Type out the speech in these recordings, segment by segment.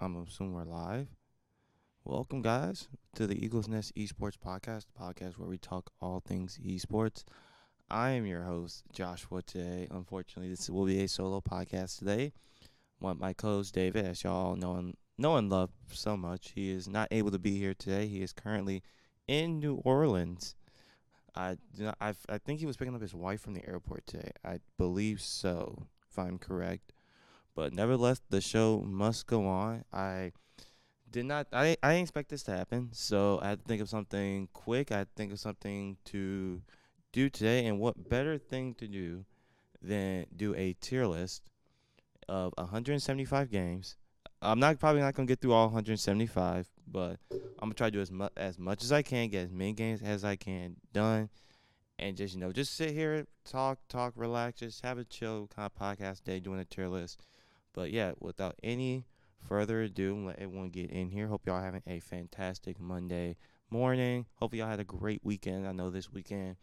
I'm assuming we're live. Welcome, guys, to the Eagles Nest Esports Podcast, the podcast where we talk all things esports. I am your host, Joshua. Today, unfortunately, this will be a solo podcast today. Want my co-host David, as y'all know and know and love so much, he is not able to be here today. He is currently in New Orleans. I I I think he was picking up his wife from the airport today. I believe so, if I'm correct. But nevertheless, the show must go on. I did not I I didn't expect this to happen, so I had to think of something quick. I had to think of something to do today, and what better thing to do than do a tier list of 175 games. I'm not probably not gonna get through all 175, but I'm gonna try to do as much as much as I can, get as many games as I can done, and just you know just sit here, talk, talk, relax, just have a chill kind of podcast day doing a tier list. But yeah, without any further ado, let everyone get in here. Hope y'all having a fantastic Monday morning. Hope y'all had a great weekend. I know this weekend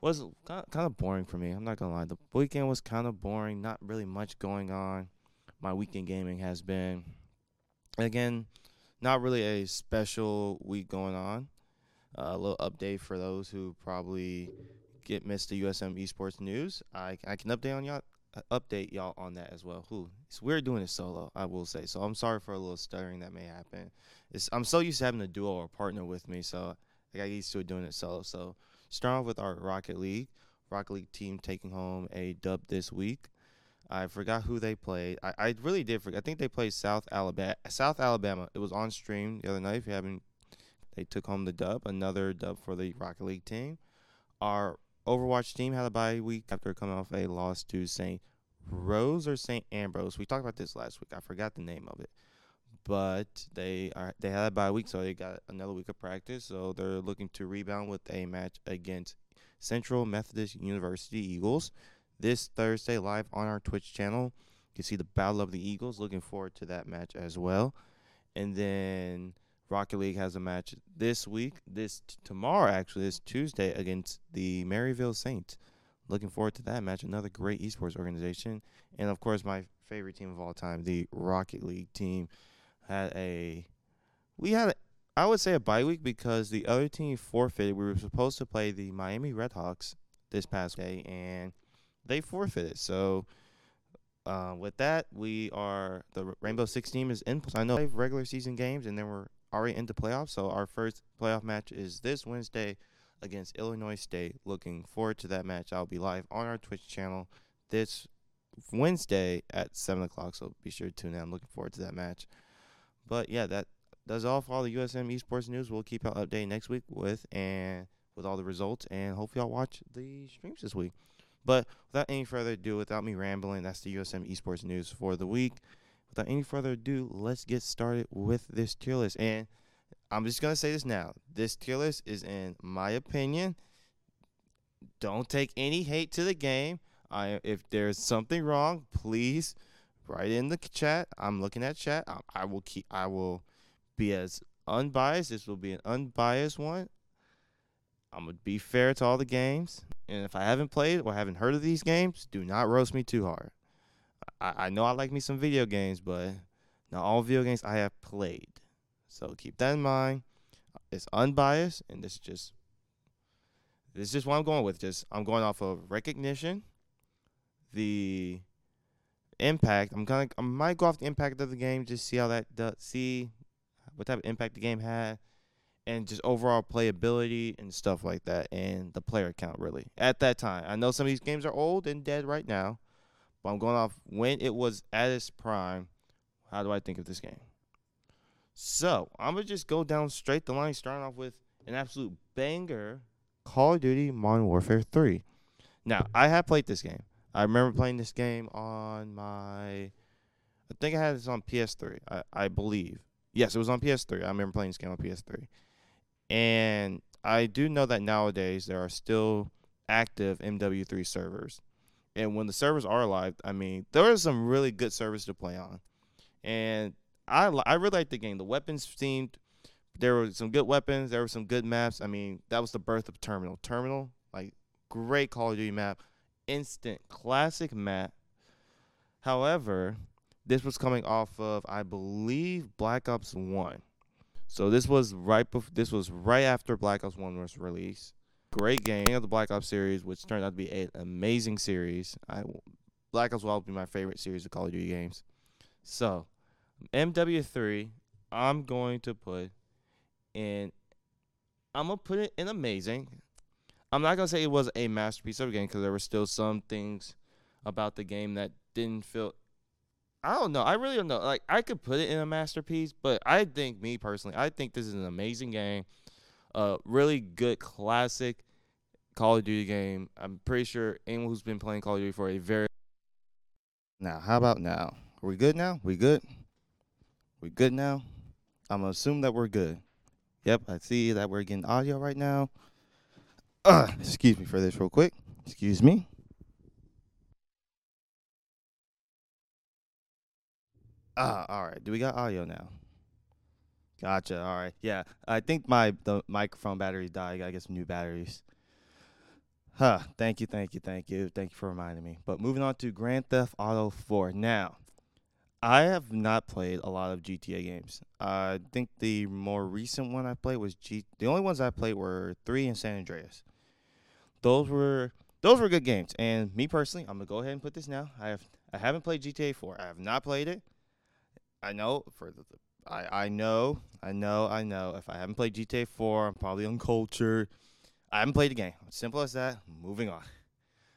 was kind of boring for me. I'm not gonna lie. The weekend was kind of boring. Not really much going on. My weekend gaming has been again not really a special week going on. Uh, a little update for those who probably get missed the USM esports news. I I can update on y'all update y'all on that as well. Who it's weird doing it solo, I will say. So I'm sorry for a little stuttering that may happen. It's I'm so used to having a duo or partner with me, so I got used to doing it solo. So start off with our Rocket League. Rocket League team taking home a dub this week. I forgot who they played. I, I really did forget. I think they played South Alabama. South Alabama. It was on stream the other night. If you haven't, they took home the dub. Another dub for the Rocket League team. Our Overwatch team had a bye week after coming off a loss to St. Rose or St. Ambrose. We talked about this last week. I forgot the name of it. But they are they had a bye week, so they got another week of practice. So they're looking to rebound with a match against Central Methodist University Eagles this Thursday live on our Twitch channel. You can see the Battle of the Eagles. Looking forward to that match as well. And then Rocket League has a match this week, this t- tomorrow actually, this Tuesday against the Maryville Saints. Looking forward to that match. Another great esports organization, and of course my favorite team of all time, the Rocket League team, had a we had a, I would say a bye week because the other team forfeited. We were supposed to play the Miami Redhawks this past day, and they forfeited. So. Uh, with that, we are the Rainbow Six team is in. I know regular season games, and then we're already into playoffs. So our first playoff match is this Wednesday against Illinois State. Looking forward to that match. I'll be live on our Twitch channel this Wednesday at seven o'clock. So be sure to tune in. I'm looking forward to that match. But yeah, that does all for all the USM esports news. We'll keep y'all updated next week with and with all the results, and hopefully y'all watch the streams this week. But without any further ado, without me rambling, that's the USM esports news for the week. Without any further ado, let's get started with this tier list. And I'm just gonna say this now. This tier list is in my opinion. Don't take any hate to the game. I if there's something wrong, please write in the chat. I'm looking at chat. I, I will keep. I will be as unbiased. This will be an unbiased one. I'm gonna be fair to all the games. And if I haven't played or haven't heard of these games, do not roast me too hard. I, I know I like me some video games, but not all video games I have played. So keep that in mind. It's unbiased, and this is just this is just what I'm going with. Just I'm going off of recognition, the impact. I'm gonna I might go off the impact of the game, just see how that does, see what type of impact the game had, and just overall playability and stuff like that, and the player count really at that time. I know some of these games are old and dead right now, but I'm going off when it was at its prime. How do I think of this game? So I'm gonna just go down straight the line, starting off with an absolute banger, Call of Duty Modern Warfare 3. Now I have played this game. I remember playing this game on my, I think I had this on PS3. I, I believe. Yes, it was on PS3. I remember playing this game on PS3, and I do know that nowadays there are still active MW3 servers, and when the servers are live, I mean there are some really good servers to play on, and I I really like the game. The weapons seemed there were some good weapons. There were some good maps. I mean, that was the birth of Terminal. Terminal, like great Call of Duty map, instant classic map. However, this was coming off of, I believe, Black Ops One. So this was right before. This was right after Black Ops One was released. Great game of the Black Ops series, which turned out to be an amazing series. I Black Ops will be my favorite series of Call of Duty games. So, MW3, I'm going to put in. I'm gonna put it in amazing. I'm not gonna say it was a masterpiece of a game because there were still some things about the game that didn't feel. I don't know. I really don't know. Like I could put it in a masterpiece, but I think me personally, I think this is an amazing game. A uh, really good classic Call of Duty game. I'm pretty sure anyone who's been playing Call of Duty for a very now, how about now? Are we good now? We good? We good now? I'm gonna assume that we're good. Yep, I see that we're getting audio right now. Uh, excuse me for this real quick. Excuse me. Ah, uh, all right. Do we got audio now? Gotcha. All right. Yeah, I think my the microphone battery died. I gotta get some new batteries. Huh. Thank you, thank you, thank you. Thank you for reminding me. But moving on to Grand Theft Auto 4. Now, I have not played a lot of GTA games. I think the more recent one I played was G. The only ones I played were 3 and San Andreas. Those were those were good games. And me personally, I'm to go ahead and put this now. I have I haven't played GTA 4. I have not played it. I know for the I I know, I know, I know if I haven't played GTA 4, I'm probably uncultured. I haven't played the game. Simple as that. Moving on.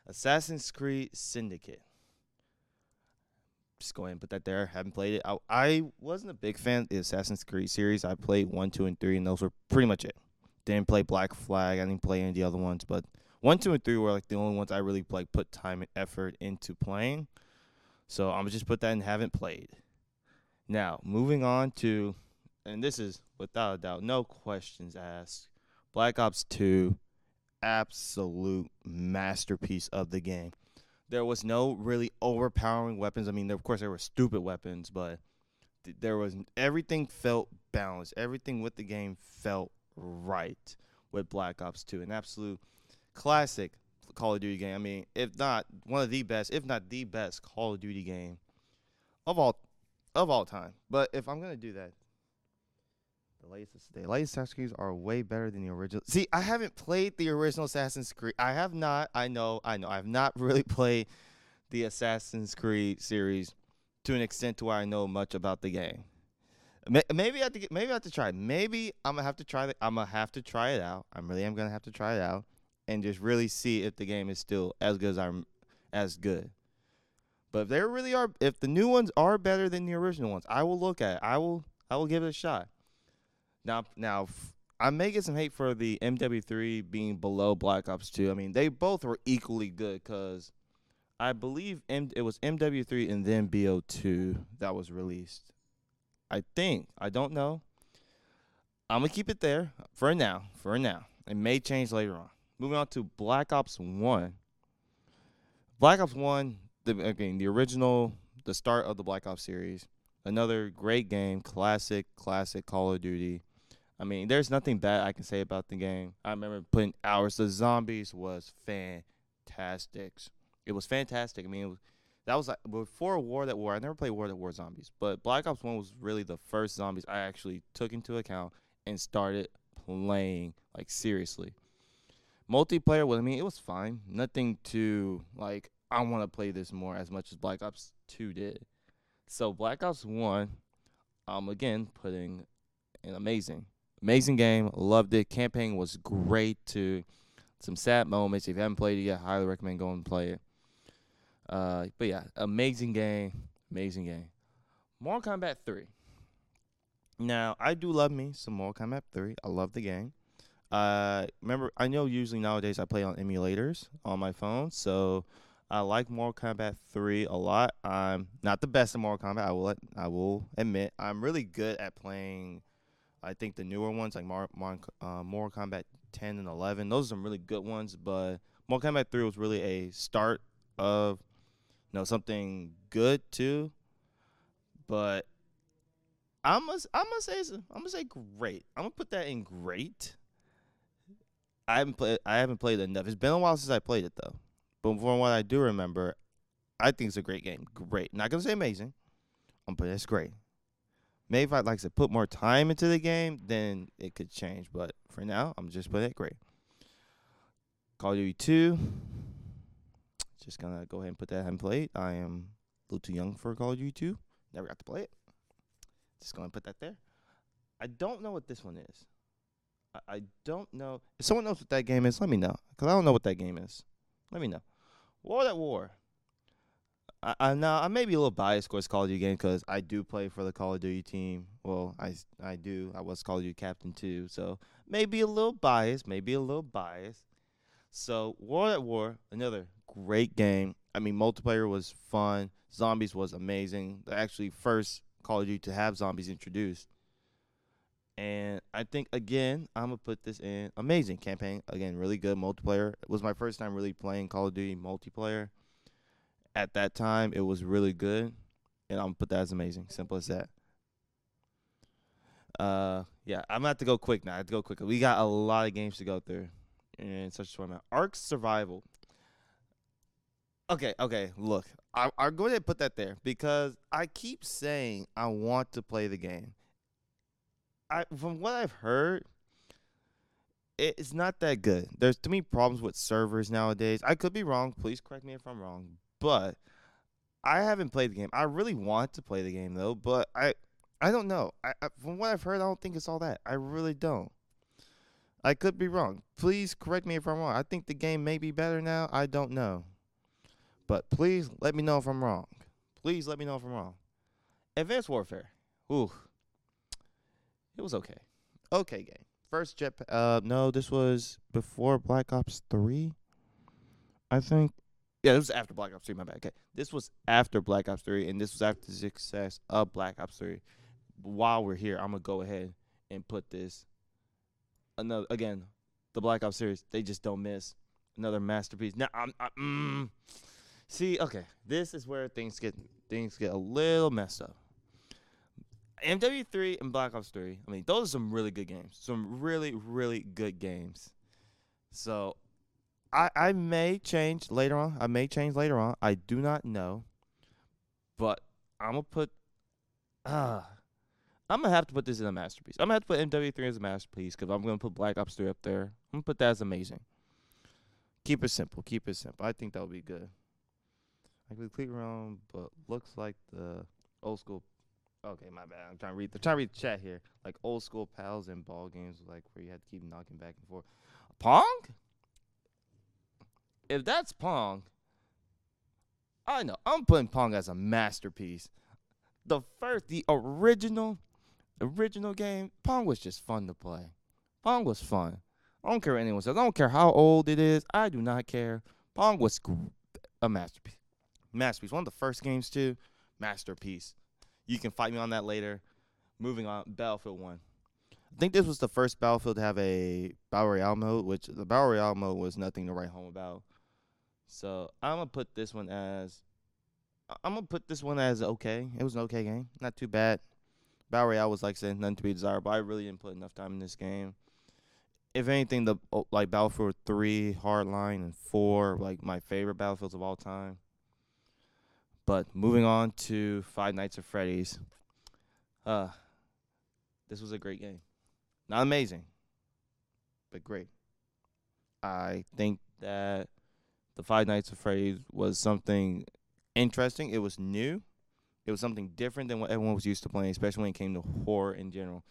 Assassin's Creed Syndicate. Just go ahead and put that there. Haven't played it. I, I wasn't a big fan of the Assassin's Creed series. I played one, two, and three, and those were pretty much it. Didn't play Black Flag. I didn't play any of the other ones, but one, two, and three were like the only ones I really like put time and effort into playing. So I'm just put that in haven't played. Now moving on to, and this is without a doubt, no questions asked. Black Ops 2, absolute masterpiece of the game. There was no really overpowering weapons. I mean, there, of course, there were stupid weapons, but th- there was everything felt balanced. Everything with the game felt right with Black Ops 2. An absolute classic Call of Duty game. I mean, if not one of the best, if not the best Call of Duty game of all of all time. But if I'm gonna do that, the latest, the latest Assassin's Creed are way better than the original. See, I haven't played the original Assassin's Creed. I have not. I know. I know. I have not really played the Assassin's Creed series to an extent to where I know much about the game. Maybe I have to get. Maybe I have to try. It. Maybe I'm gonna have to try. The, I'm gonna have to try it out. I'm really. am gonna have to try it out and just really see if the game is still as good as I'm as good. But if they really are, if the new ones are better than the original ones, I will look at it. I will. I will give it a shot. Now, now I may get some hate for the MW3 being below Black Ops 2. I mean, they both were equally good because I believe M- it was MW3 and then BO2 that was released. I think. I don't know. I'm going to keep it there for now. For now. It may change later on. Moving on to Black Ops 1. Black Ops 1, the, again, the original, the start of the Black Ops series. Another great game, classic, classic Call of Duty. I mean, there's nothing bad I can say about the game. I remember putting hours. The zombies was fantastic. It was fantastic. I mean, was, that was like before World at War. I never played World at War zombies, but Black Ops One was really the first zombies I actually took into account and started playing like seriously. Multiplayer, well, I mean, it was fine. Nothing to like. I want to play this more as much as Black Ops Two did. So Black Ops One, um, again putting an amazing Amazing game. Loved it. Campaign was great too. Some sad moments. If you haven't played it yet, highly recommend going and play it. Uh, but yeah, amazing game. Amazing game. Mortal Kombat 3. Now, I do love me some Mortal Kombat 3. I love the game. Uh, remember, I know usually nowadays I play on emulators on my phone, so I like Mortal Kombat 3 a lot. I'm not the best at Mortal Kombat. I will I will admit I'm really good at playing I think the newer ones like Mar- Mar- uh, Mortal Kombat 10 and 11, those are some really good ones. But Mortal Kombat 3 was really a start of you know something good too. But I must I must say I'm gonna say great. I'm gonna put that in great. I haven't played I haven't played enough. It's been a while since I played it though. But from what I do remember, I think it's a great game. Great. Not gonna say amazing. I'm put it's great. Maybe if I like to put more time into the game, then it could change. But for now, I'm just putting it great. Call of Duty 2. Just gonna go ahead and put that in play. I am a little too young for Call of Duty 2. Never got to play it. Just gonna put that there. I don't know what this one is. I, I don't know. If someone knows what that game is, let me know. Cause I don't know what that game is. Let me know. World at War. I, I now I may be a little biased towards Call of Duty game because I do play for the Call of Duty team. Well, I I do. I was Call of Duty captain too, so maybe a little biased. Maybe a little biased. So World at War, another great game. I mean, multiplayer was fun. Zombies was amazing. The actually first Call of Duty to have zombies introduced. And I think again, I'm gonna put this in amazing campaign. Again, really good multiplayer. It was my first time really playing Call of Duty multiplayer. At that time, it was really good, and I'm gonna put that as amazing. Simple as that. Uh, yeah, I'm gonna have to go quick now. I have to go quick. We got a lot of games to go through in such a amount. Ark Survival. Okay, okay. Look, I, I'll go ahead and put that there because I keep saying I want to play the game. I from what I've heard, it's not that good. There's too many problems with servers nowadays. I could be wrong. Please correct me if I'm wrong. But I haven't played the game. I really want to play the game though, but I I don't know. I, I from what I've heard, I don't think it's all that. I really don't. I could be wrong. Please correct me if I'm wrong. I think the game may be better now. I don't know. But please let me know if I'm wrong. Please let me know if I'm wrong. Advanced Warfare. Ooh. It was okay. Okay game. First jet uh no, this was before Black Ops 3. I think yeah, this was after Black Ops 3, my bad. Okay. This was after Black Ops 3 and this was after the success of Black Ops 3. While we're here, I'm going to go ahead and put this another again, the Black Ops series, they just don't miss. Another masterpiece. Now I'm, i mm, see, okay, this is where things get things get a little messed up. MW3 and Black Ops 3. I mean, those are some really good games. Some really, really good games. So, I I may change later on. I may change later on. I do not know. But I'm gonna put. Uh, I'm gonna have to put this in a masterpiece. I'm gonna have to put MW3 as a masterpiece because I'm gonna put Black Ops 3 up there. I'm gonna put that as amazing. Keep it simple. Keep it simple. I think that would be good. I can click around, but looks like the old school. Okay, my bad. I'm trying to read. The, trying to read the chat here. Like old school pals and ball games, like where you had to keep knocking back and forth. Pong. If that's Pong, I know I'm putting Pong as a masterpiece. The first, the original original game, Pong was just fun to play. Pong was fun. I don't care what anyone says. I don't care how old it is. I do not care. Pong was a masterpiece. Masterpiece. One of the first games too. Masterpiece. You can fight me on that later. Moving on, Battlefield One. I think this was the first Battlefield to have a Battle Royale mode, which the Battle Royale mode was nothing to write home about. So I'm gonna put this one as I'm gonna put this one as okay. It was an okay game, not too bad. Battle Royale was like saying nothing to be desired, but I really didn't put enough time in this game. If anything, the oh, like Battlefield Three, Hardline, and Four, like my favorite battlefields of all time. But moving on to Five Nights at Freddy's, uh, this was a great game. Not amazing, but great. I think that the Five Nights at Freddy's was something interesting. It was new. It was something different than what everyone was used to playing, especially when it came to horror in general.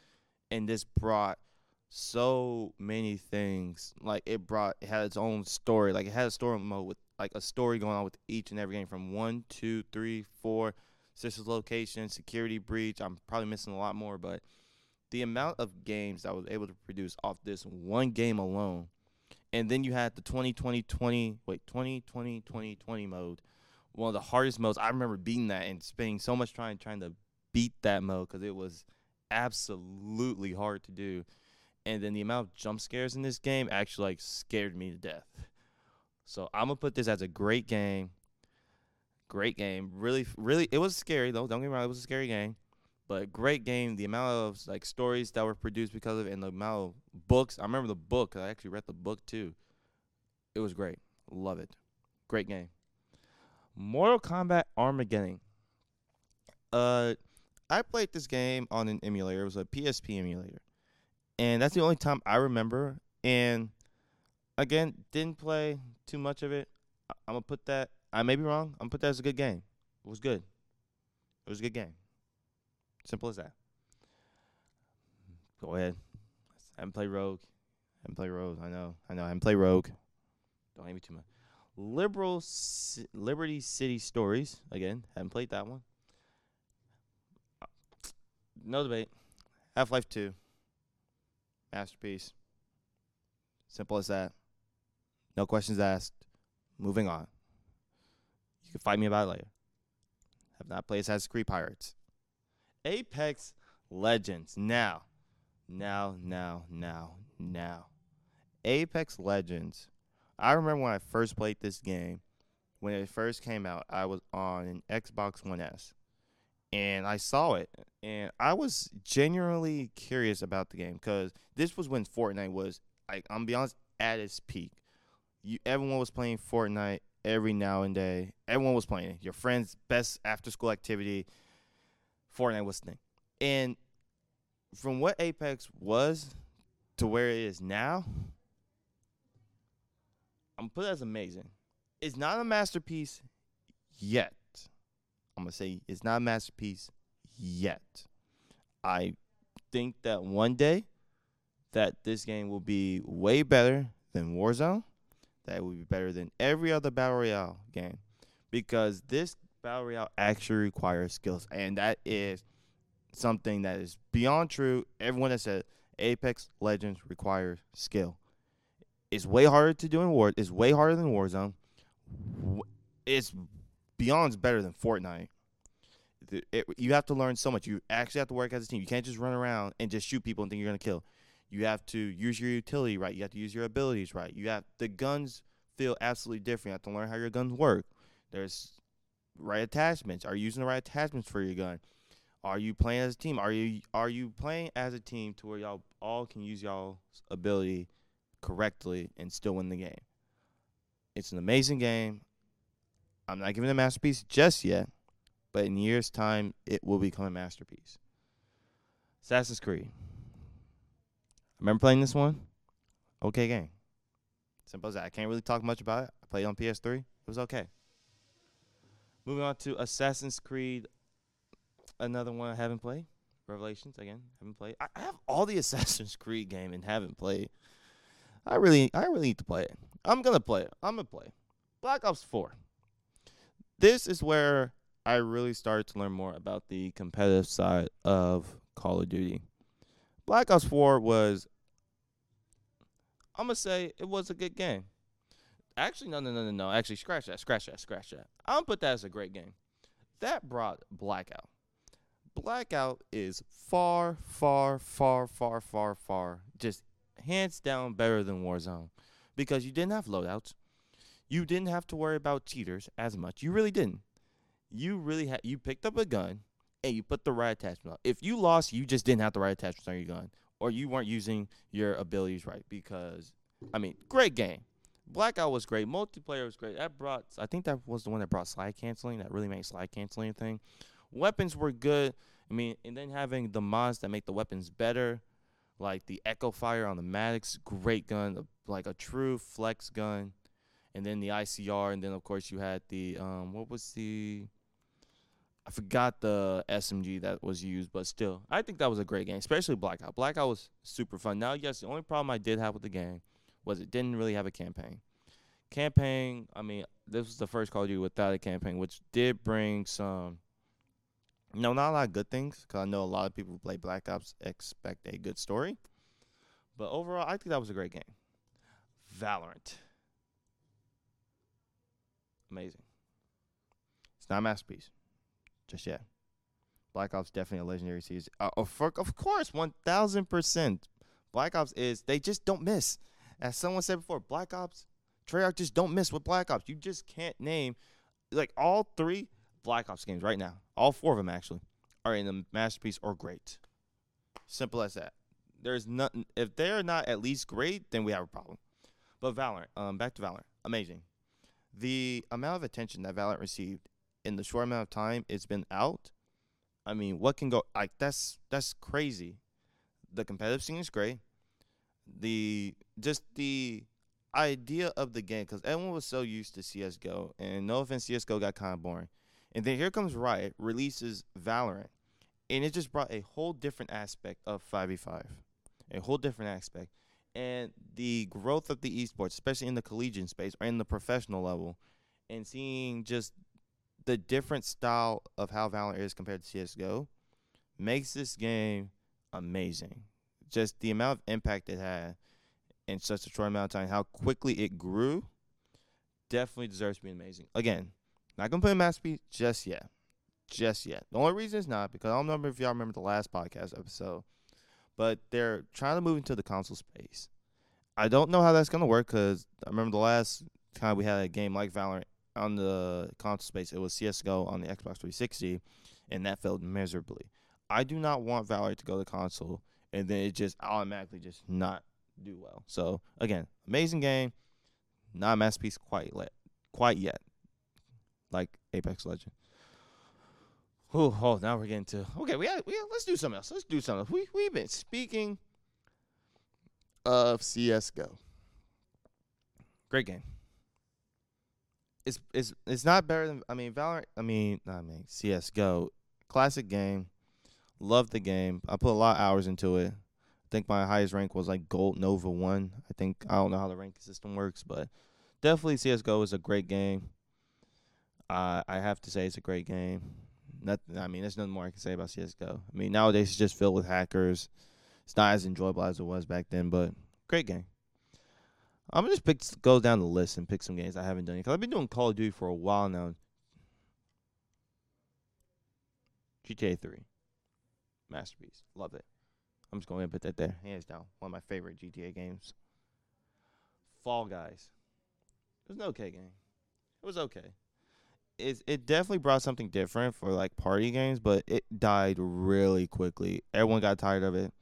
And this brought so many things. Like it brought it had its own story. Like it had a story mode with like a story going on with each and every game from one, two, three, four, sister's location, security breach. I'm probably missing a lot more, but the amount of games I was able to produce off this one game alone. And then you had the 2020 20 wait, 2020 2020 mode one of the hardest modes. I remember beating that and spending so much time trying to beat that mode because it was absolutely hard to do. And then the amount of jump scares in this game actually like scared me to death. So I'm gonna put this as a great game. Great game. Really, really, it was scary though. Don't get me wrong, it was a scary game, but great game. The amount of like stories that were produced because of it, and the amount of books. I remember the book. I actually read the book too. It was great. Love it. Great game. Mortal Kombat Armageddon. Uh, I played this game on an emulator. It was a PSP emulator, and that's the only time I remember. And again, didn't play too much of it. I- I'm gonna put that. I may be wrong. I'm gonna put that as a good game. It was good. It was a good game. Simple as that. Go ahead. I haven't played Rogue. I haven't played Rogue. I know. I know. I haven't played Rogue. Don't hate me too much. Liberal Ci- Liberty City Stories. Again, haven't played that one. Uh, No debate. Half Life 2. Masterpiece. Simple as that. No questions asked. Moving on. You can fight me about it later. Have not played Assassin's Creed Pirates. Apex Legends. Now. Now, now, now, now. Apex Legends. I remember when I first played this game, when it first came out, I was on an Xbox One S. And I saw it, and I was genuinely curious about the game because this was when Fortnite was, like, I'm be honest, at its peak. You, everyone was playing Fortnite every now and then. Everyone was playing it. Your friend's best after school activity, Fortnite was the thing. And from what Apex was to where it is now, I'm put it as amazing. It's not a masterpiece yet. I'm gonna say it's not a masterpiece yet. I think that one day that this game will be way better than Warzone. That it will be better than every other battle royale game because this battle royale actually requires skills, and that is something that is beyond true. Everyone has said Apex Legends requires skill. It's way harder to do in War. It's way harder than Warzone. It's beyond better than Fortnite. The- it- you have to learn so much. You actually have to work as a team. You can't just run around and just shoot people and think you're gonna kill. You have to use your utility right. You have to use your abilities right. You have the guns feel absolutely different. You have to learn how your guns work. There's right attachments. Are you using the right attachments for your gun? Are you playing as a team? Are you are you playing as a team to where y'all all can use y'all's ability correctly and still win the game? It's an amazing game. I'm not giving it a masterpiece just yet, but in years' time, it will become a masterpiece. Assassin's Creed. I remember playing this one. Okay game. Simple as that. I can't really talk much about it. I played on PS3. It was okay. Moving on to Assassin's Creed. Another one I haven't played. Revelations again. Haven't played. I I have all the Assassin's Creed game and haven't played. I really, I really need to play it. I'm gonna play it. I'm gonna play. Black Ops 4. This is where I really started to learn more about the competitive side of Call of Duty. Black Ops 4 was, I'm gonna say, it was a good game. Actually, no, no, no, no, no. Actually, scratch that, scratch that, scratch that. I'm gonna put that as a great game. That brought Blackout. Blackout is far, far, far, far, far, far, just hands down better than Warzone because you didn't have loadouts. You didn't have to worry about cheaters as much. You really didn't. You really had. You picked up a gun and you put the right attachment on. If you lost, you just didn't have the right attachments on your gun, or you weren't using your abilities right. Because I mean, great game. Blackout was great. Multiplayer was great. That brought. I think that was the one that brought slide canceling. That really made slide canceling thing. Weapons were good. I mean, and then having the mods that make the weapons better, like the Echo Fire on the Maddox, great gun, like a true flex gun, and then the ICR, and then of course you had the um, what was the I forgot the SMG that was used, but still, I think that was a great game, especially Blackout. Blackout was super fun. Now, yes, the only problem I did have with the game was it didn't really have a campaign. Campaign, I mean, this was the first Call of Duty without a campaign, which did bring some, no, not a lot of good things, because I know a lot of people who play Black Ops expect a good story. But overall, I think that was a great game. Valorant. Amazing. It's not a masterpiece just yet. Black Ops definitely a legendary series. Uh, of, of course, one thousand percent. Black Ops is they just don't miss. As someone said before, Black Ops, Treyarch just don't miss with Black Ops. You just can't name like all three Black Ops games right now. All four of them actually are in the masterpiece or great. Simple as that. There's nothing. If they're not at least great, then we have a problem. But Valorant, um, back to Valorant, amazing. The amount of attention that Valorant received in the short amount of time it's been out, I mean, what can go like that's that's crazy. The competitive scene is great. The just the idea of the game because everyone was so used to CS:GO, and no offense, CS:GO got kind of boring. And then here comes Riot releases Valorant, and it just brought a whole different aspect of 5v5, a whole different aspect, and the growth of the esports, especially in the collegiate space or in the professional level, and seeing just the different style of how Valorant is compared to CS:GO, makes this game amazing. Just the amount of impact it had in such a short amount of time, how quickly it grew, definitely deserves to be amazing. Again, not gonna put a masterpiece just yet, just yet. The only reason is not because I don't remember if y'all remember the last podcast episode, but they're trying to move into the console space. I don't know how that's gonna work because I remember the last time we had a game like Valorant on the console space, it was CS:GO on the Xbox 360, and that failed miserably. I do not want Valorant to go to console and then it just automatically just not do well. So again, amazing game, not a masterpiece quite yet, quite yet, like Apex Legend. Ooh, oh, now we're getting to okay. We got, we let's do something else. Let's do something. Else. We we've been speaking of CS:GO. Great game. It's it's it's not better than I mean Valorant. I mean I mean CS:GO. Classic game. Love the game. I put a lot of hours into it. I think my highest rank was like Gold Nova one. I think I don't know how the ranking system works, but definitely CS:GO is a great game. Uh, I have to say it's a great game. Nothing. I mean, there's nothing more I can say about CS:GO. I mean, nowadays it's just filled with hackers. It's not as enjoyable as it was back then, but great game. I'm gonna just pick go down the list and pick some games I haven't done because I've been doing Call of Duty for a while now. GTA 3, masterpiece, love it. I'm just going to put that there, hands down. One of my favorite GTA games. Fall Guys, it was an okay game. It was okay. It it definitely brought something different for like party games, but it died really quickly. Everyone got tired of it.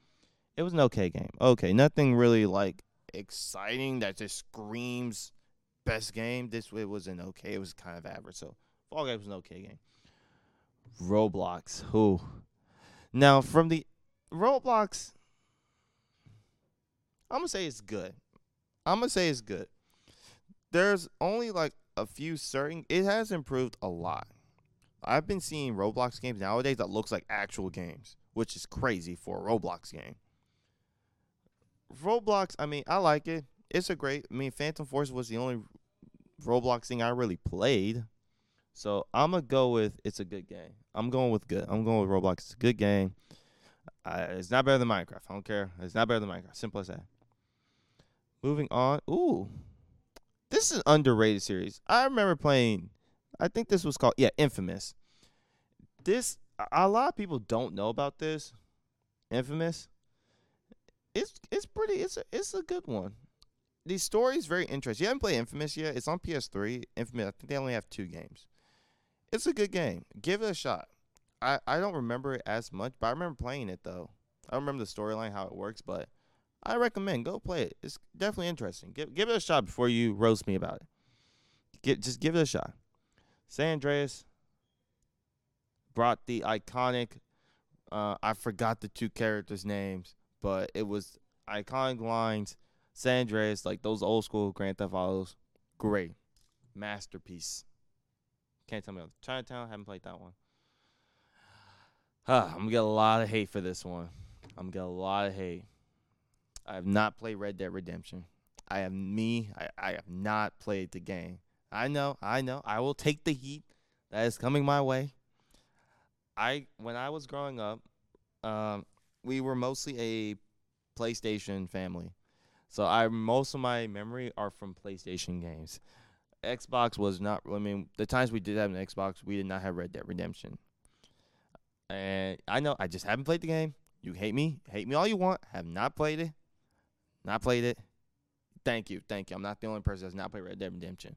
It was an okay game. Okay, nothing really like exciting that just screams best game. This it was an okay. It was kind of average. So Fall Guys was an okay game. Roblox. Who? Now from the Roblox, I'm gonna say it's good. I'm gonna say it's good. There's only like a few certain. It has improved a lot. I've been seeing Roblox games nowadays that looks like actual games, which is crazy for a Roblox game. Roblox, I mean, I like it. It's a great. I mean, Phantom Force was the only Roblox thing I really played. So I'm gonna go with it's a good game. I'm going with good. I'm going with Roblox. It's a good game. It's not better than Minecraft. I don't care. It's not better than Minecraft. Simple as that. Moving on. Ooh, this is an underrated series. I remember playing. I think this was called yeah, Infamous. This a lot of people don't know about this. Infamous. It's it's pretty. It's a it's a good one. The story is very interesting. You haven't played Infamous yet. It's on PS3. Infamous. I think they only have two games. It's a good game. Give it a shot. I, I don't remember it as much, but I remember playing it though. I remember the storyline how it works, but I recommend go play it. It's definitely interesting. Give give it a shot before you roast me about it. Get just give it a shot. San Andreas brought the iconic. Uh, I forgot the two characters' names, but it was iconic lines. San Andreas, like those old school Grand Theft Autos, great masterpiece. Can't tell me. About Chinatown, haven't played that one. Huh, I'm gonna get a lot of hate for this one. I'm gonna get a lot of hate. I have not played Red Dead Redemption. I have me. I, I have not played the game. I know. I know. I will take the heat that is coming my way. I when I was growing up, um, we were mostly a PlayStation family. So I most of my memory are from PlayStation games. Xbox was not. I mean, the times we did have an Xbox, we did not have Red Dead Redemption. And I know I just haven't played the game. You hate me, hate me all you want. Have not played it, not played it. Thank you, thank you. I'm not the only person that's not played Red Dead Redemption.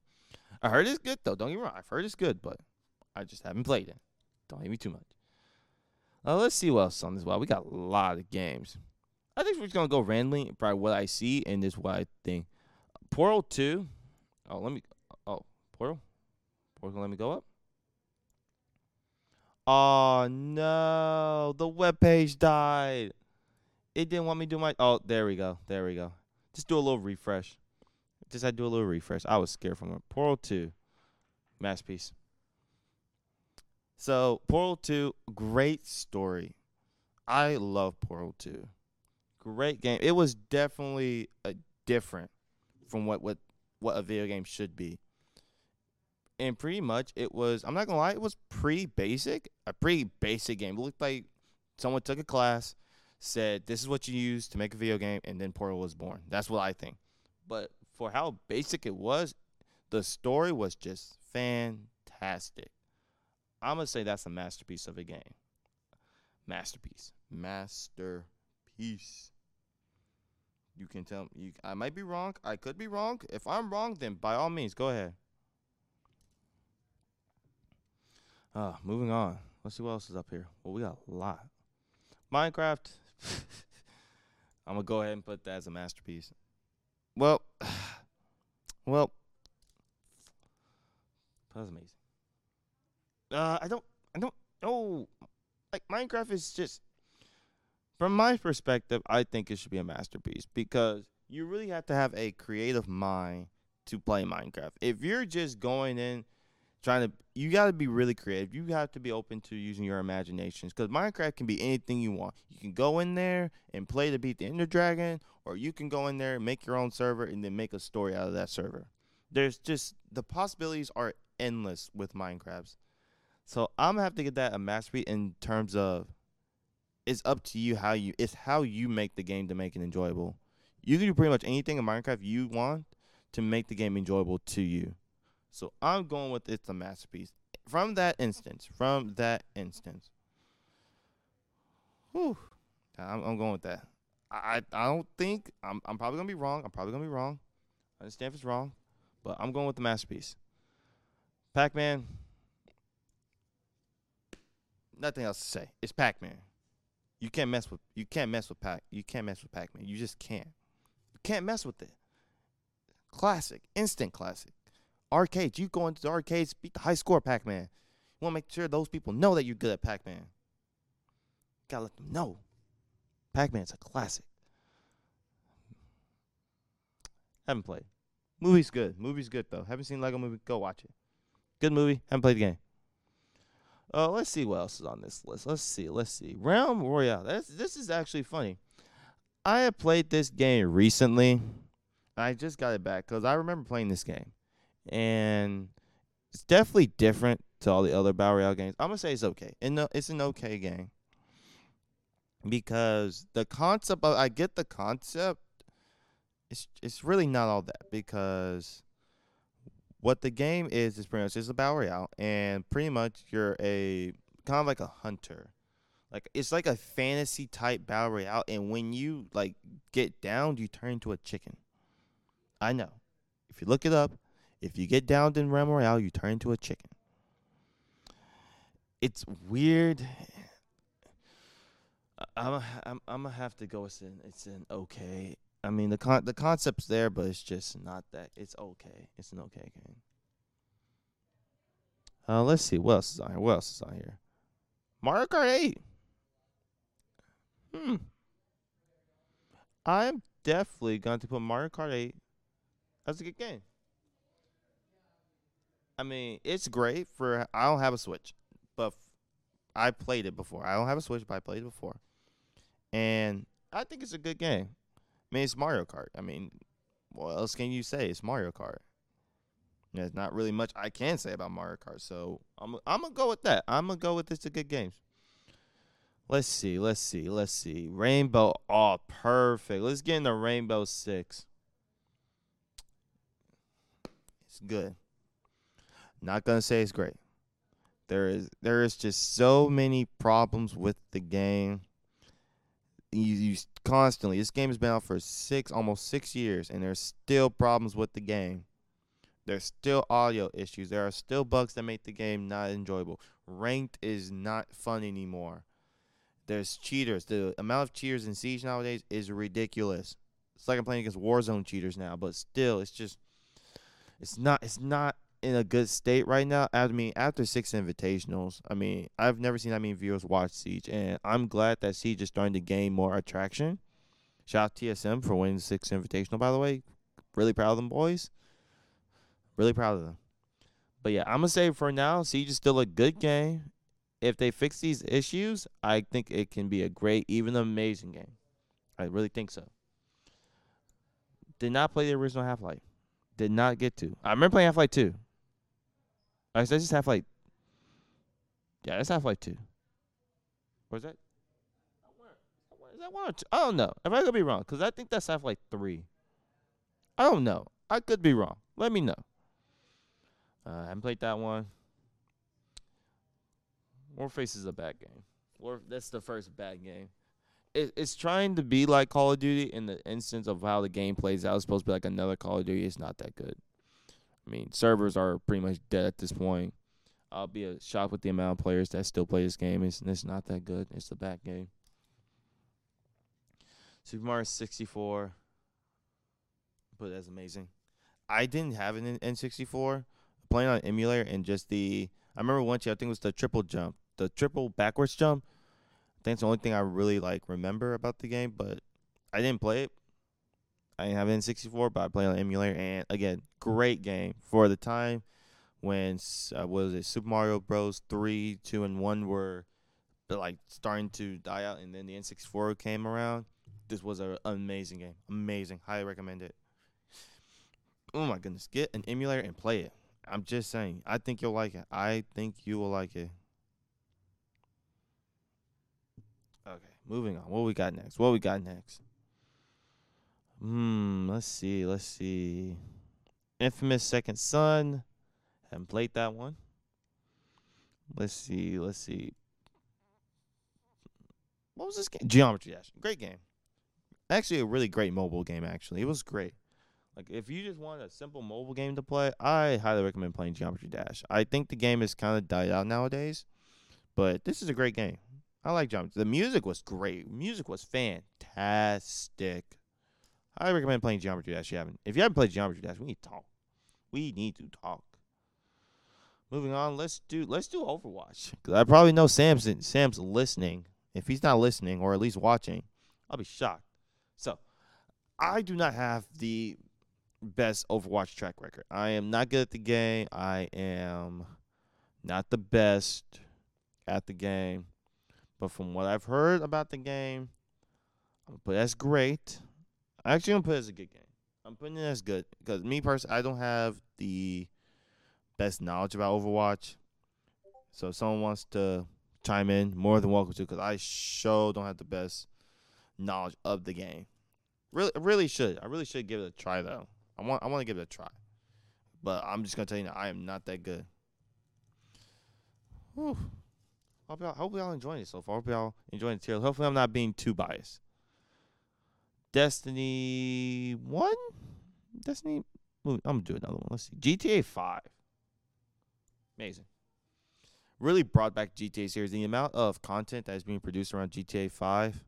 I heard it's good though. Don't get me wrong. I've heard it's good, but I just haven't played it. Don't hate me too much. Uh, let's see what else on this. Well, we got a lot of games. I think we're just gonna go randomly, probably what I see and this what I think. Portal Two. Oh, let me. Oh, Portal. Portal, let me go up. Oh no, the web page died. It didn't want me to do my. Oh, there we go. There we go. Just do a little refresh. Just had to do a little refresh. I was scared from it. Portal 2, masterpiece. So, Portal 2, great story. I love Portal 2. Great game. It was definitely a different from what what what a video game should be. And pretty much it was I'm not gonna lie, it was pretty basic. A pretty basic game. It looked like someone took a class, said this is what you use to make a video game, and then Portal was born. That's what I think. But for how basic it was, the story was just fantastic. I'm gonna say that's a masterpiece of a game. Masterpiece. Masterpiece. You can tell me. I might be wrong. I could be wrong. If I'm wrong, then by all means, go ahead. Uh, moving on. Let's see what else is up here. Well, we got a lot. Minecraft. I'm gonna go ahead and put that as a masterpiece. Well, well, that was amazing. Uh, I don't, I don't know. Like Minecraft is just, from my perspective, I think it should be a masterpiece because you really have to have a creative mind to play Minecraft. If you're just going in trying to you got to be really creative. You have to be open to using your imaginations because Minecraft can be anything you want. You can go in there and play to beat the Ender Dragon, or you can go in there and make your own server and then make a story out of that server. There's just the possibilities are endless with Minecraft. So I'm gonna have to get that a mastery in terms of it's up to you how you it's how you make the game to make it enjoyable. You can do pretty much anything in Minecraft you want to make the game enjoyable to you. So I'm going with it's a masterpiece. From that instance, from that instance. Whew. I'm, I'm going with that. I, I don't think I'm I'm probably gonna be wrong. I'm probably gonna be wrong. I understand if it's wrong, but I'm going with the masterpiece. Pac-Man. Nothing else to say. It's Pac-Man. You can't mess with you can't mess with Pac. You can't mess with Pac-Man. You just can't. You can't mess with it. Classic, instant classic arcades. You go into the arcades, beat the high score Pac Man. You want to make sure those people know that you're good at Pac Man. Gotta let them know. Pac Man's a classic. Haven't played. Movie's good. Movie's good though. Haven't seen Lego Movie. Go watch it. Good movie. Haven't played the game. Uh, let's see what else is on this list. Let's see. Let's see. Realm Royale. This is actually funny. I have played this game recently. I just got it back because I remember playing this game and it's definitely different to all the other Battle Royale games. I'm gonna say it's okay. And it's an okay game because the concept of I get the concept. It's it's really not all that because what the game is is pretty much it's a battle royale, and pretty much you're a kind of like a hunter. Like it's like a fantasy type battle royale, and when you like get down, you turn into a chicken. I know. If you look it up, if you get downed in Realm Royale, you turn into a chicken. It's weird. I'm I'm I'm gonna have to go. It's an it's an okay. I mean the con the concept's there, but it's just not that. It's okay. It's an okay game. Uh, let's see what else is on here. What else is on here? Mario Kart 8. Hmm. I'm definitely going to put Mario Kart 8 as a good game. I mean, it's great for. I don't have a Switch, but I played it before. I don't have a Switch, but I played it before, and I think it's a good game. I mean, it's Mario Kart. I mean, what else can you say? It's Mario Kart. There's not really much I can say about Mario Kart, so I'm I'm gonna go with that. I'm gonna go with it's a good game. Let's see, let's see, let's see. Rainbow, oh, perfect. Let's get into Rainbow Six. It's good. Not gonna say it's great. There is there is just so many problems with the game. You, you constantly this game has been out for six almost six years, and there's still problems with the game. There's still audio issues. There are still bugs that make the game not enjoyable. Ranked is not fun anymore. There's cheaters. The amount of cheaters in Siege nowadays is ridiculous. It's like I'm playing against Warzone cheaters now, but still, it's just, it's not, it's not in a good state right now. I mean, after six invitationals, I mean, I've never seen that many viewers watch Siege, and I'm glad that Siege is starting to gain more attraction. Shout out TSM for winning six invitational, by the way. Really proud of them boys. Really proud of them. But yeah, I'm gonna say for now, Siege is still a good game. If they fix these issues, I think it can be a great, even amazing game. I really think so. Did not play the original Half Life. Did not get to. I remember playing Half Life 2. I said just Half Life. Yeah, that's Half Life 2. Was that? Is that one or two? I don't know. If I could be wrong, because I think that's Half Life 3. I don't know. I could be wrong. Let me know. Uh, I haven't played that one. Warface is a bad game. War, that's the first bad game. It, it's trying to be like Call of Duty in the instance of how the game plays out. It's supposed to be like another Call of Duty. It's not that good. I mean, servers are pretty much dead at this point. I'll be a shocked with the amount of players that still play this game. It's, it's not that good. It's a bad game. Super Mario 64, but that's amazing. I didn't have an N64 playing on emulator and just the. I remember once, I think it was the triple jump, the triple backwards jump. I think it's the only thing I really like remember about the game, but I didn't play it. I didn't have N64, but I played on emulator, and again, great game for the time when uh, was it Super Mario Bros. three, two, and one were like starting to die out, and then the N64 came around. This was an amazing game, amazing. Highly recommend it. Oh my goodness, get an emulator and play it. I'm just saying. I think you'll like it. I think you will like it. Okay, moving on. What we got next? What we got next? Hmm, let's see. Let's see. Infamous Second Son. Haven't played that one. Let's see. Let's see. What was this game? Geometry Dash. Great game. Actually, a really great mobile game. Actually, it was great. Like if you just want a simple mobile game to play, I highly recommend playing Geometry Dash. I think the game is kind of died out nowadays, but this is a great game. I like Geometry. The music was great. Music was fantastic. I recommend playing Geometry Dash. If you haven't, if you haven't played Geometry Dash, we need to talk. We need to talk. Moving on, let's do let's do Overwatch. Cause I probably know Sam's Sam's listening. If he's not listening or at least watching, I'll be shocked. So, I do not have the best Overwatch track record. I am not good at the game. I am not the best at the game. But from what I've heard about the game, it as great. I actually gonna put it as a good game. I'm putting it as good because me personally, I don't have the best knowledge about Overwatch. So if someone wants to chime in, more than welcome to, because I sure don't have the best knowledge of the game. Really, really should. I really should give it a try though. I want I want to give it a try. But I'm just gonna tell you now, I am not that good. Whew. Hope y'all, hope y'all enjoying it so far. Hope y'all enjoying the tier. Hopefully, I'm not being too biased. Destiny one, Destiny. I'm gonna do another one. Let's see. GTA Five. Amazing. Really brought back GTA series. The amount of content that is being produced around GTA Five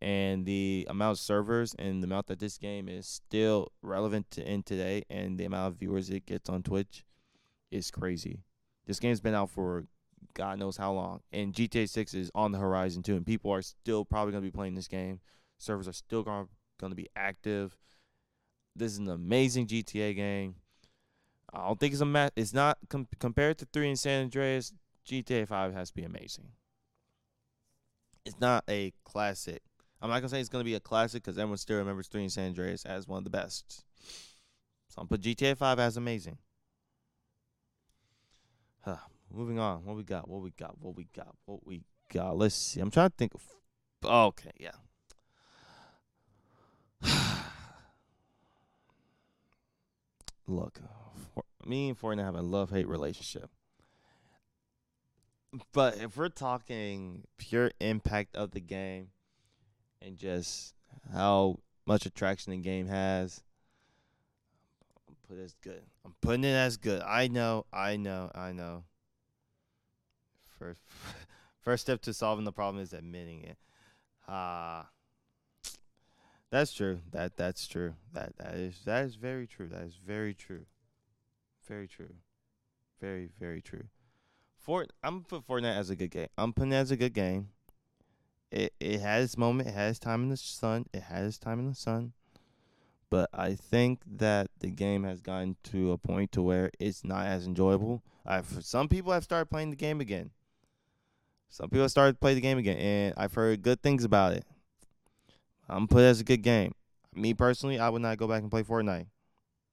and the amount of servers and the amount that this game is still relevant to in today and the amount of viewers it gets on Twitch is crazy. This game's been out for God knows how long, and GTA 6 is on the horizon too, and people are still probably to be playing this game. Servers are still going to be active. This is an amazing GTA game. I don't think it's a ma- it's not com- compared to 3 in San Andreas. GTA 5 has to be amazing. It's not a classic I'm not gonna say it's gonna be a classic because everyone still remembers Three in San Andreas as one of the best. So I'm put GTA Five as amazing. Huh. Moving on. What we got? What we got? What we got? What we got? Let's see. I'm trying to think of. Okay, yeah. Look, for, me and Fortnite have a love hate relationship. But if we're talking pure impact of the game, and just how much attraction the game has. I'm as good. I'm putting it as good. I know, I know, I know. First, first step to solving the problem is admitting it. Ah, uh, that's true. That that's true. That that is that is very true. That is very true. Very true. Very, very true. Fort, I'm put Fortnite as a good game. I'm putting it as a good game. It it had its moment. It has time in the sun. It has time in the sun. But I think that the game has gotten to a point to where it's not as enjoyable. I for some people have started playing the game again. Some people have started to play the game again, and I've heard good things about it. I'm put as a good game. Me personally, I would not go back and play Fortnite.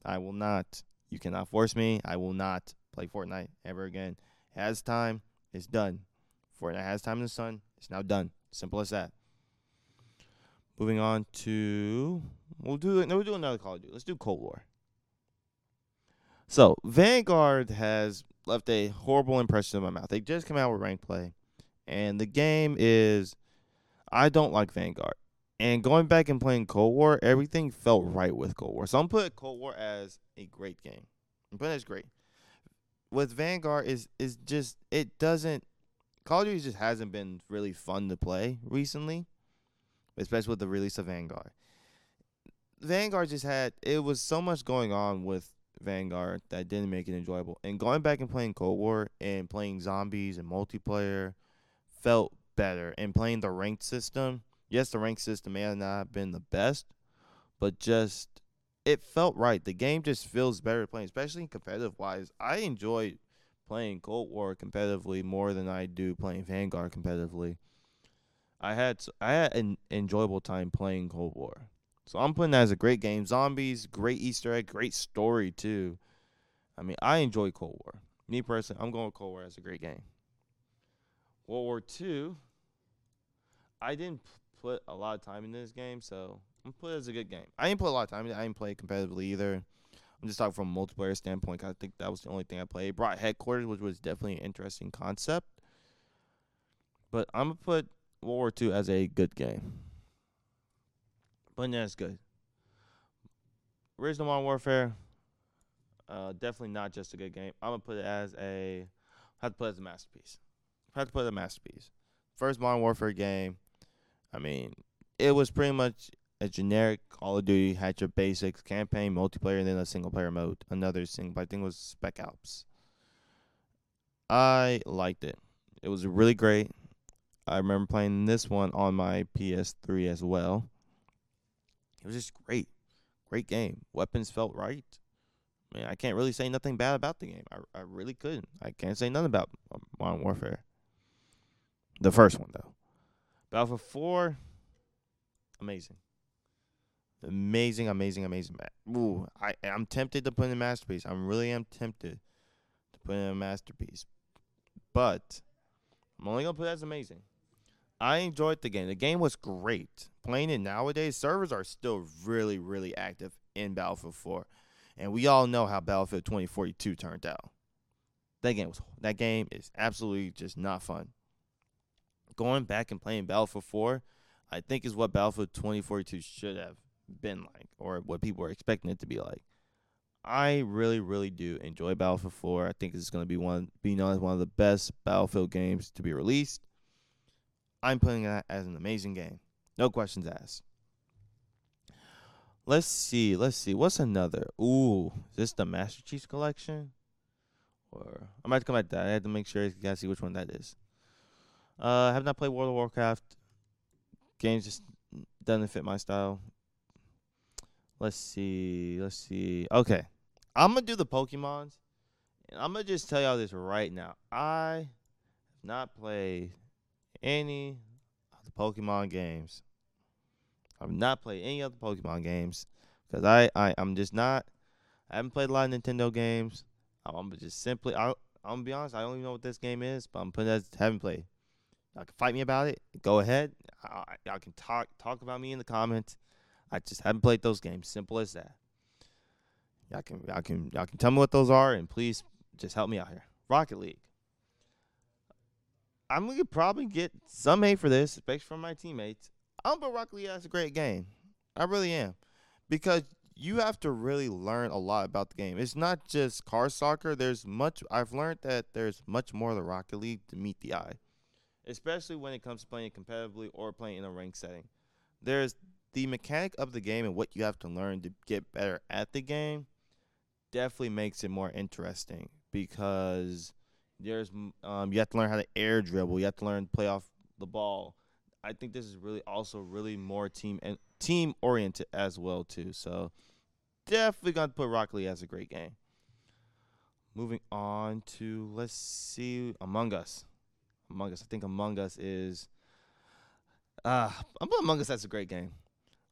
I will not. You cannot force me. I will not play Fortnite ever again. It has time. It's done. Fortnite has time in the sun. It's now done. Simple as that. Moving on to we'll do no we'll do another Call of Duty. Let's do Cold War. So Vanguard has left a horrible impression in my mouth. They just came out with rank play, and the game is I don't like Vanguard. And going back and playing Cold War, everything felt right with Cold War. So I'm putting Cold War as a great game. It as great. With Vanguard is is just it doesn't Call of Duty just hasn't been really fun to play recently, especially with the release of Vanguard. Vanguard just had it was so much going on with Vanguard that didn't make it enjoyable. And going back and playing Cold War and playing zombies and multiplayer felt better. And playing the ranked system yes, the rank system may have not been the best, but just it felt right. The game just feels better playing, especially competitive wise. I enjoy playing Cold War competitively more than I do playing Vanguard competitively. I had I had an enjoyable time playing Cold War. So I'm putting that as a great game. Zombies, great Easter egg, great story too. I mean, I enjoy Cold War. Me personally, I'm going with Cold War as a great game. World War Two. I didn't put a lot of time into this game, so I'm put it as a good game. I didn't put a lot of time in it. I didn't play it competitively either. I'm just talking from a multiplayer standpoint. I think that was the only thing I played. Brought headquarters, which was definitely an interesting concept. But I'm gonna put World War II as a good game. But that's good. Original Modern Warfare, uh, definitely not just a good game. I'm gonna put it as a I have to put it as a masterpiece. I have to put it as a masterpiece. First Modern Warfare game. I mean, it was pretty much a generic Call of Duty. Had your basics, campaign, multiplayer, and then a single player mode. Another single, I think was Spec Ops. I liked it. It was really great. I remember playing this one on my PS3 as well. It was just great. Great game. Weapons felt right. I mean, I can't really say nothing bad about the game. I, I really couldn't. I can't say nothing about um, Modern Warfare. The first one, though. Battlefield 4, amazing. Amazing, amazing, amazing. Ooh, I, I'm tempted to put in a masterpiece. I really am tempted to put in a masterpiece. But I'm only going to put as amazing. I enjoyed the game. The game was great. Playing it nowadays, servers are still really, really active in Battlefield 4. And we all know how Battlefield 2042 turned out. That game was that game is absolutely just not fun going back and playing Battlefield 4, I think is what Battlefield 2042 should have been like, or what people were expecting it to be like. I really, really do enjoy Battlefield 4. I think it's going to be one, be known as one of the best Battlefield games to be released. I'm putting that as an amazing game. No questions asked. Let's see. Let's see. What's another? Ooh, is this the Master Chief Collection? Or I might come back to that. I had to make sure you guys see which one that is. Uh, have not played World of Warcraft. Games just doesn't fit my style. Let's see. Let's see. Okay. I'm going to do the Pokemons. And I'm going to just tell y'all this right now. I have not played any of the Pokemon games. I've not played any of the Pokemon games because I, I I'm just not. I haven't played a lot of Nintendo games. I'm just simply. I, I'm gonna be honest. I don't even know what this game is, but I'm putting that haven't played. Y'all can fight me about it. Go ahead. Y'all can talk talk about me in the comments. I just haven't played those games. Simple as that. Y'all can y'all can y'all can tell me what those are, and please just help me out here. Rocket League. I'm gonna probably get some hate for this, especially from my teammates. I'm but Rocket League as a great game. I really am, because you have to really learn a lot about the game. It's not just car soccer. There's much. I've learned that there's much more to Rocket League to meet the eye especially when it comes to playing competitively or playing in a ranked setting. There's the mechanic of the game and what you have to learn to get better at the game definitely makes it more interesting because there's um you have to learn how to air dribble. You have to learn to play off the ball. I think this is really also really more team and team oriented as well too. So definitely gonna put Rocket League as a great game. Moving on to let's see Among Us. Among Us. I think Among Us is uh I'm putting Among Us as a great game.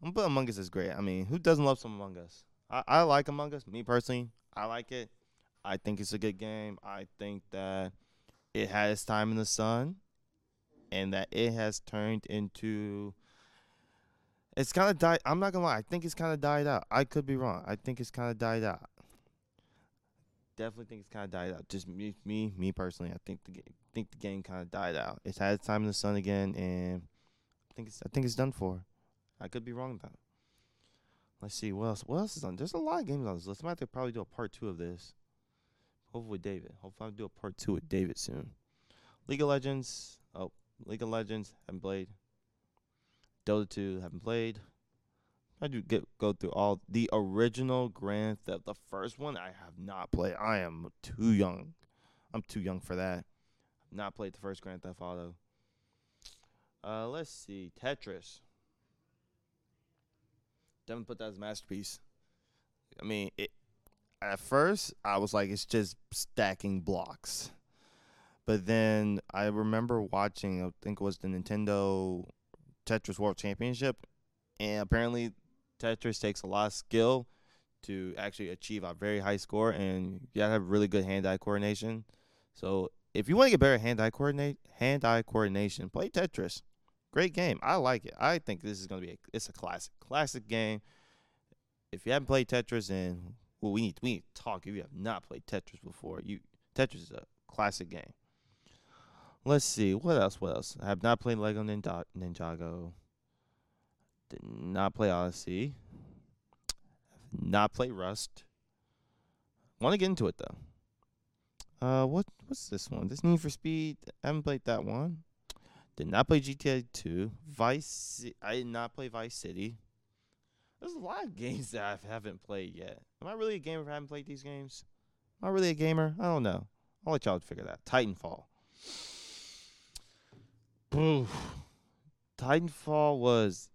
I'm putting Among Us as great. I mean, who doesn't love some Among Us? I, I like Among Us. Me personally, I like it. I think it's a good game. I think that it had its time in the sun and that it has turned into it's kind of died. I'm not gonna lie. I think it's kind of died out. I could be wrong. I think it's kind of died out. Definitely think it's kind of died out. Just me, me, me personally. I think the think the game kind of died out. It's had its time in the sun again, and I think it's I think it's done for. I could be wrong though. Let's see what else. What else is on? There's a lot of games on this list. I might have to probably do a part two of this. Hopefully with David. Hopefully I'll do a part two with David soon. League of Legends. Oh, League of Legends. Haven't played. Dota 2. Haven't played. I do get go through all the original Grand Theft. The first one I have not played. I am too young. I'm too young for that. Not played the first Grand Theft Auto. Uh, let's see. Tetris. Devin put that as a masterpiece. I mean, it. At first, I was like, it's just stacking blocks. But then I remember watching, I think it was the Nintendo Tetris World Championship, and apparently Tetris takes a lot of skill to actually achieve a very high score, and you gotta have really good hand-eye coordination. So if you want to get better hand-eye coordinate, hand-eye coordination, play Tetris. Great game. I like it. I think this is gonna be a, it's a classic, classic game. If you haven't played Tetris, and well, we need we need to talk. If you have not played Tetris before, you Tetris is a classic game. Let's see what else. What else? I have not played Lego Ninja- Ninjago. Did not play Odyssey. Have not play Rust. Want to get into it though. Uh, what what's this one? This Need for Speed. I haven't played that one. Did not play GTA 2. Vice. I did not play Vice City. There's a lot of games that I haven't played yet. Am I really a gamer if I haven't played these games? Am I really a gamer? I don't know. I'll let y'all figure that. Titanfall. Titanfall was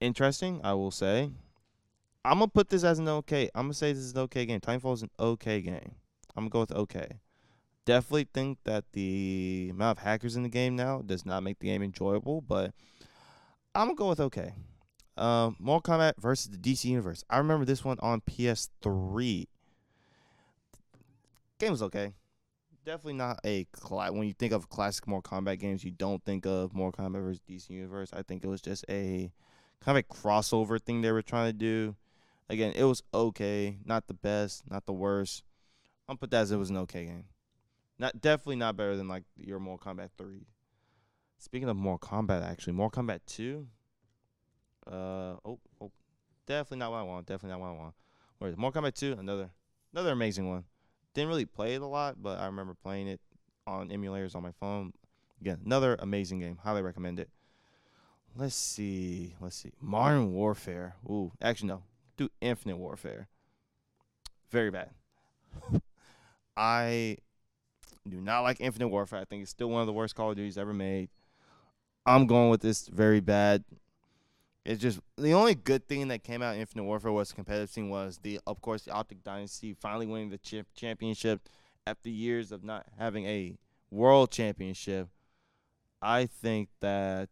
interesting, I will say. I'm gonna put this as an okay. I'm gonna say this is an okay game. Titanfall is an okay game. I'm gonna go with okay. Definitely think that the amount of hackers in the game now does not make the game enjoyable, but I'm gonna go with okay. Um, Mortal Kombat versus the DC Universe. I remember this one on PS3. Game was okay definitely not a cla- when you think of classic Mortal Kombat games, you don't think of Mortal Kombat versus DC Universe. I think it was just a kind of a crossover thing they were trying to do. Again, it was okay, not the best, not the worst. I'll put that as it was an okay game. Not definitely not better than like your Mortal Kombat three. Speaking of Mortal Kombat, actually, Mortal Kombat two. Uh oh oh, definitely not what I want. Definitely not what I want. Whereas Mortal Kombat two, another another amazing one. Didn't really play it a lot, but I remember playing it on emulators on my phone. Again, another amazing game. Highly recommend it. Let's see. Let's see. Modern Warfare. Ooh, actually no. Do Infinite Warfare. Very bad. I do not like Infinite Warfare. I think it's still one of the worst Call of Duties ever made. I'm going with this very bad. It's just the only good thing that came out in Infinite Warfare was the competitive scene was the of course the Optic Dynasty finally winning the championship after years of not having a world championship. I think that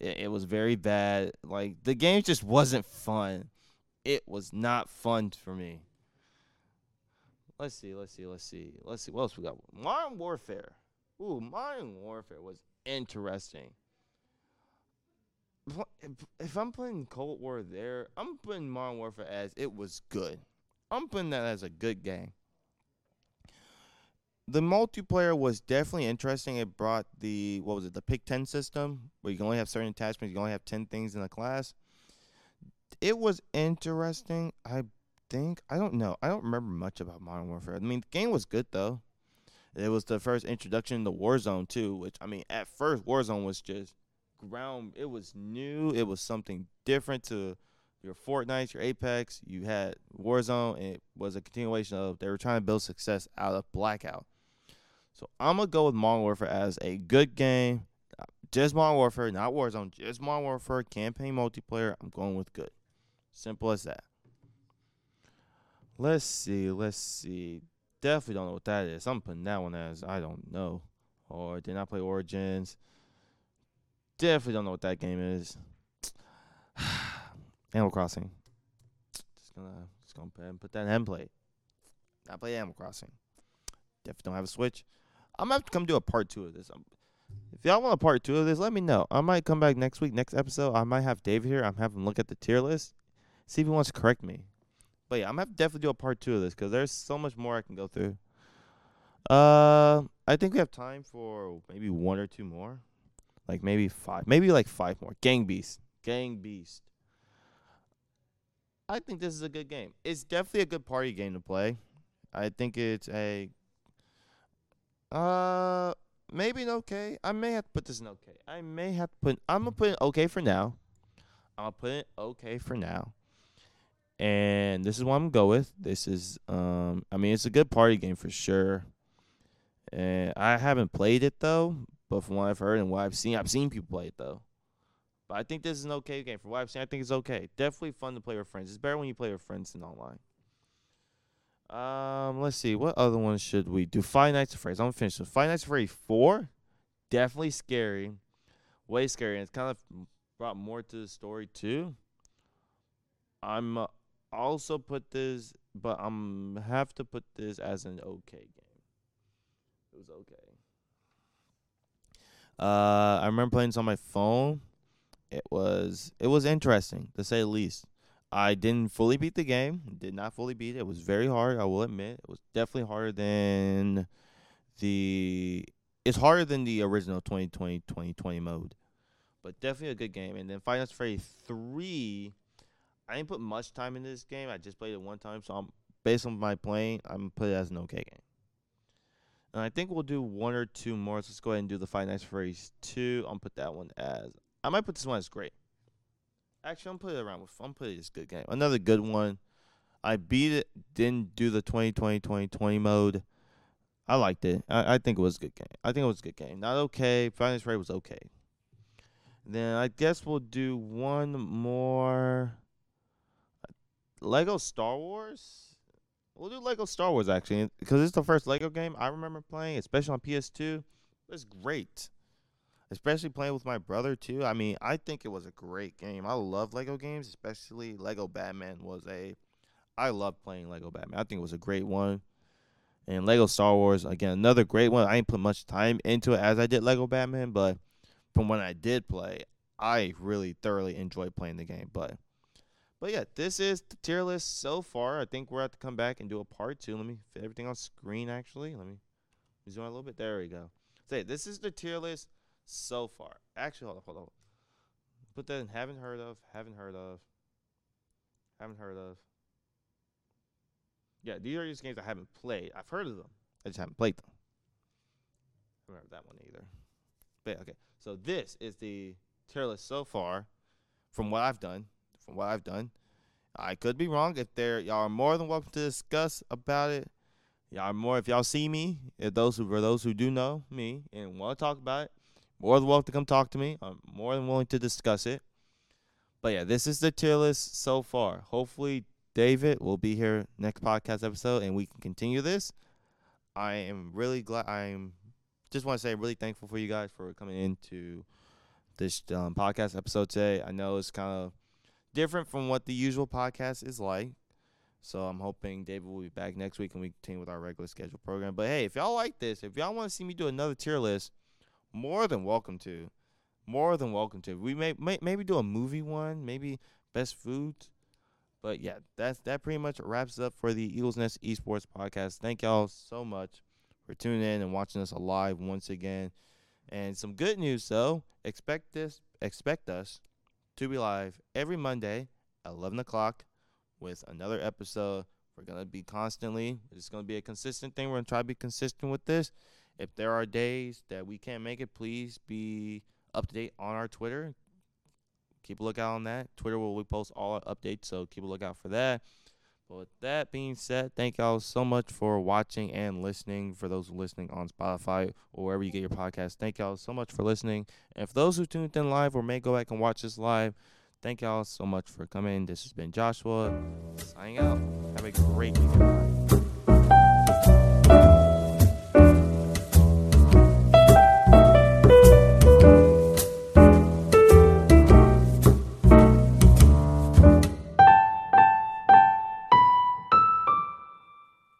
it, it was very bad. Like the game just wasn't fun. It was not fun for me. Let's see, let's see, let's see, let's see. What else we got? Modern Warfare. Ooh, Modern Warfare was interesting if I'm playing Cold War there, I'm putting Modern Warfare as it was good. I'm putting that as a good game. The multiplayer was definitely interesting. It brought the what was it, the pick ten system, where you can only have certain attachments, you can only have ten things in a class. It was interesting. I think I don't know. I don't remember much about Modern Warfare. I mean, the game was good though. It was the first introduction to Warzone too, which I mean, at first Warzone was just ground. It was new. It was something different to your Fortnite, your Apex, you had Warzone, and it was a continuation of they were trying to build success out of Blackout. So I'm gonna go with Modern Warfare as a good game. Just Modern Warfare, not Warzone. Just Modern Warfare campaign multiplayer. I'm going with good. Simple as that. Let's see. Let's see. Definitely don't know what that is. I'm putting that one as I don't know. Or did not play Origins. Definitely don't know what that game is. Animal Crossing. Just gonna just gonna put, that in play. I play Animal Crossing. Definitely don't have a Switch. I'm gonna have to come do a part two of this. Um, if y'all want a part two of this, let me know. I might come back next week, next episode. I might have David here. I'm having him look at the tier list, see if he wants to correct me. But yeah, I'm gonna have to definitely do a part two of this because there's so much more I can go through. Uh, I think we have time for maybe one or two more, like maybe five, maybe like five more. Gang Beast, Gang Beast. I think this is a good game. It's definitely a good party game to play. I think it's a uh maybe an okay. I may have to put this in okay. I may have to put I'm gonna put it okay for now. I'm gonna put it okay for now. And this is what I'm gonna go with. This is um I mean it's a good party game for sure. And I haven't played it though, but from what I've heard and what I've seen, I've seen people play it though. But I think this is an okay game. For what I've seen, I think it's okay. Definitely fun to play with friends. It's better when you play with friends than online. Um, let's see. What other ones should we do? Five Nights at Freddy's. I'm gonna finish with Five Nights at Freddy's 4. Definitely scary. Way scary. And it's kind of brought more to the story too. I'm uh, also put this, but I'm have to put this as an okay game. It was okay. Uh, I remember playing this on my phone. It was it was interesting to say the least. I didn't fully beat the game. Did not fully beat it. It was very hard. I will admit. It was definitely harder than the. It's harder than the original 2020 2020 mode, but definitely a good game. And then Final Fantasy three. I didn't put much time in this game. I just played it one time, so I'm based on my playing. I'm gonna put it as an okay game. And I think we'll do one or two more. So let's go ahead and do the Five Nights Freddy's two. I'll put that one as. I might put this one as great. Actually, I'm putting it around with. I'm putting this good game. Another good one. I beat it. Didn't do the 2020 2020 mode. I liked it. I, I think it was a good game. I think it was a good game. Not okay. Five Nights was okay. Then I guess we'll do one more. Lego Star Wars. We'll do Lego Star Wars actually because it's the first Lego game I remember playing, especially on PS2. It's great, especially playing with my brother too. I mean, I think it was a great game. I love Lego games, especially Lego Batman was a. I love playing Lego Batman. I think it was a great one. And Lego Star Wars again, another great one. I ain't put much time into it as I did Lego Batman, but from when I did play, I really thoroughly enjoyed playing the game. But but yeah, this is the tier list so far. I think we're have to come back and do a part two. Let me fit everything on screen actually. Let me zoom out a little bit. There we go. Say this is the tier list so far. Actually, hold on, hold on. Put that in haven't heard of, haven't heard of, haven't heard of. Yeah, these are just games I haven't played. I've heard of them. I just haven't played them. I remember that one either. But okay, so this is the tier list so far from what I've done. From what I've done, I could be wrong. If there, y'all are more than welcome to discuss about it. Y'all are more if y'all see me. If those who for those who do know me and want to talk about it, more than welcome to come talk to me. I'm more than willing to discuss it. But yeah, this is the tier list so far. Hopefully, David will be here next podcast episode and we can continue this. I am really glad. I'm just want to say really thankful for you guys for coming into this um, podcast episode today. I know it's kind of different from what the usual podcast is like. So I'm hoping David will be back next week and we continue with our regular schedule program. But hey, if y'all like this, if y'all want to see me do another tier list, more than welcome to. More than welcome to. We may, may maybe do a movie one, maybe best foods. But yeah, that's that pretty much wraps up for the Eagles Nest Esports podcast. Thank y'all so much for tuning in and watching us live once again. And some good news though, expect this expect us to be live every Monday at 11 o'clock with another episode. We're going to be constantly, it's going to be a consistent thing. We're going to try to be consistent with this. If there are days that we can't make it, please be up to date on our Twitter. keep a lookout on that. Twitter will we post all our updates, so keep a lookout for that. But with that being said, thank y'all so much for watching and listening. For those listening on Spotify or wherever you get your podcast, thank y'all so much for listening. And for those who tuned in live or may go back and watch this live, thank y'all so much for coming. This has been Joshua signing out. Have a great weekend.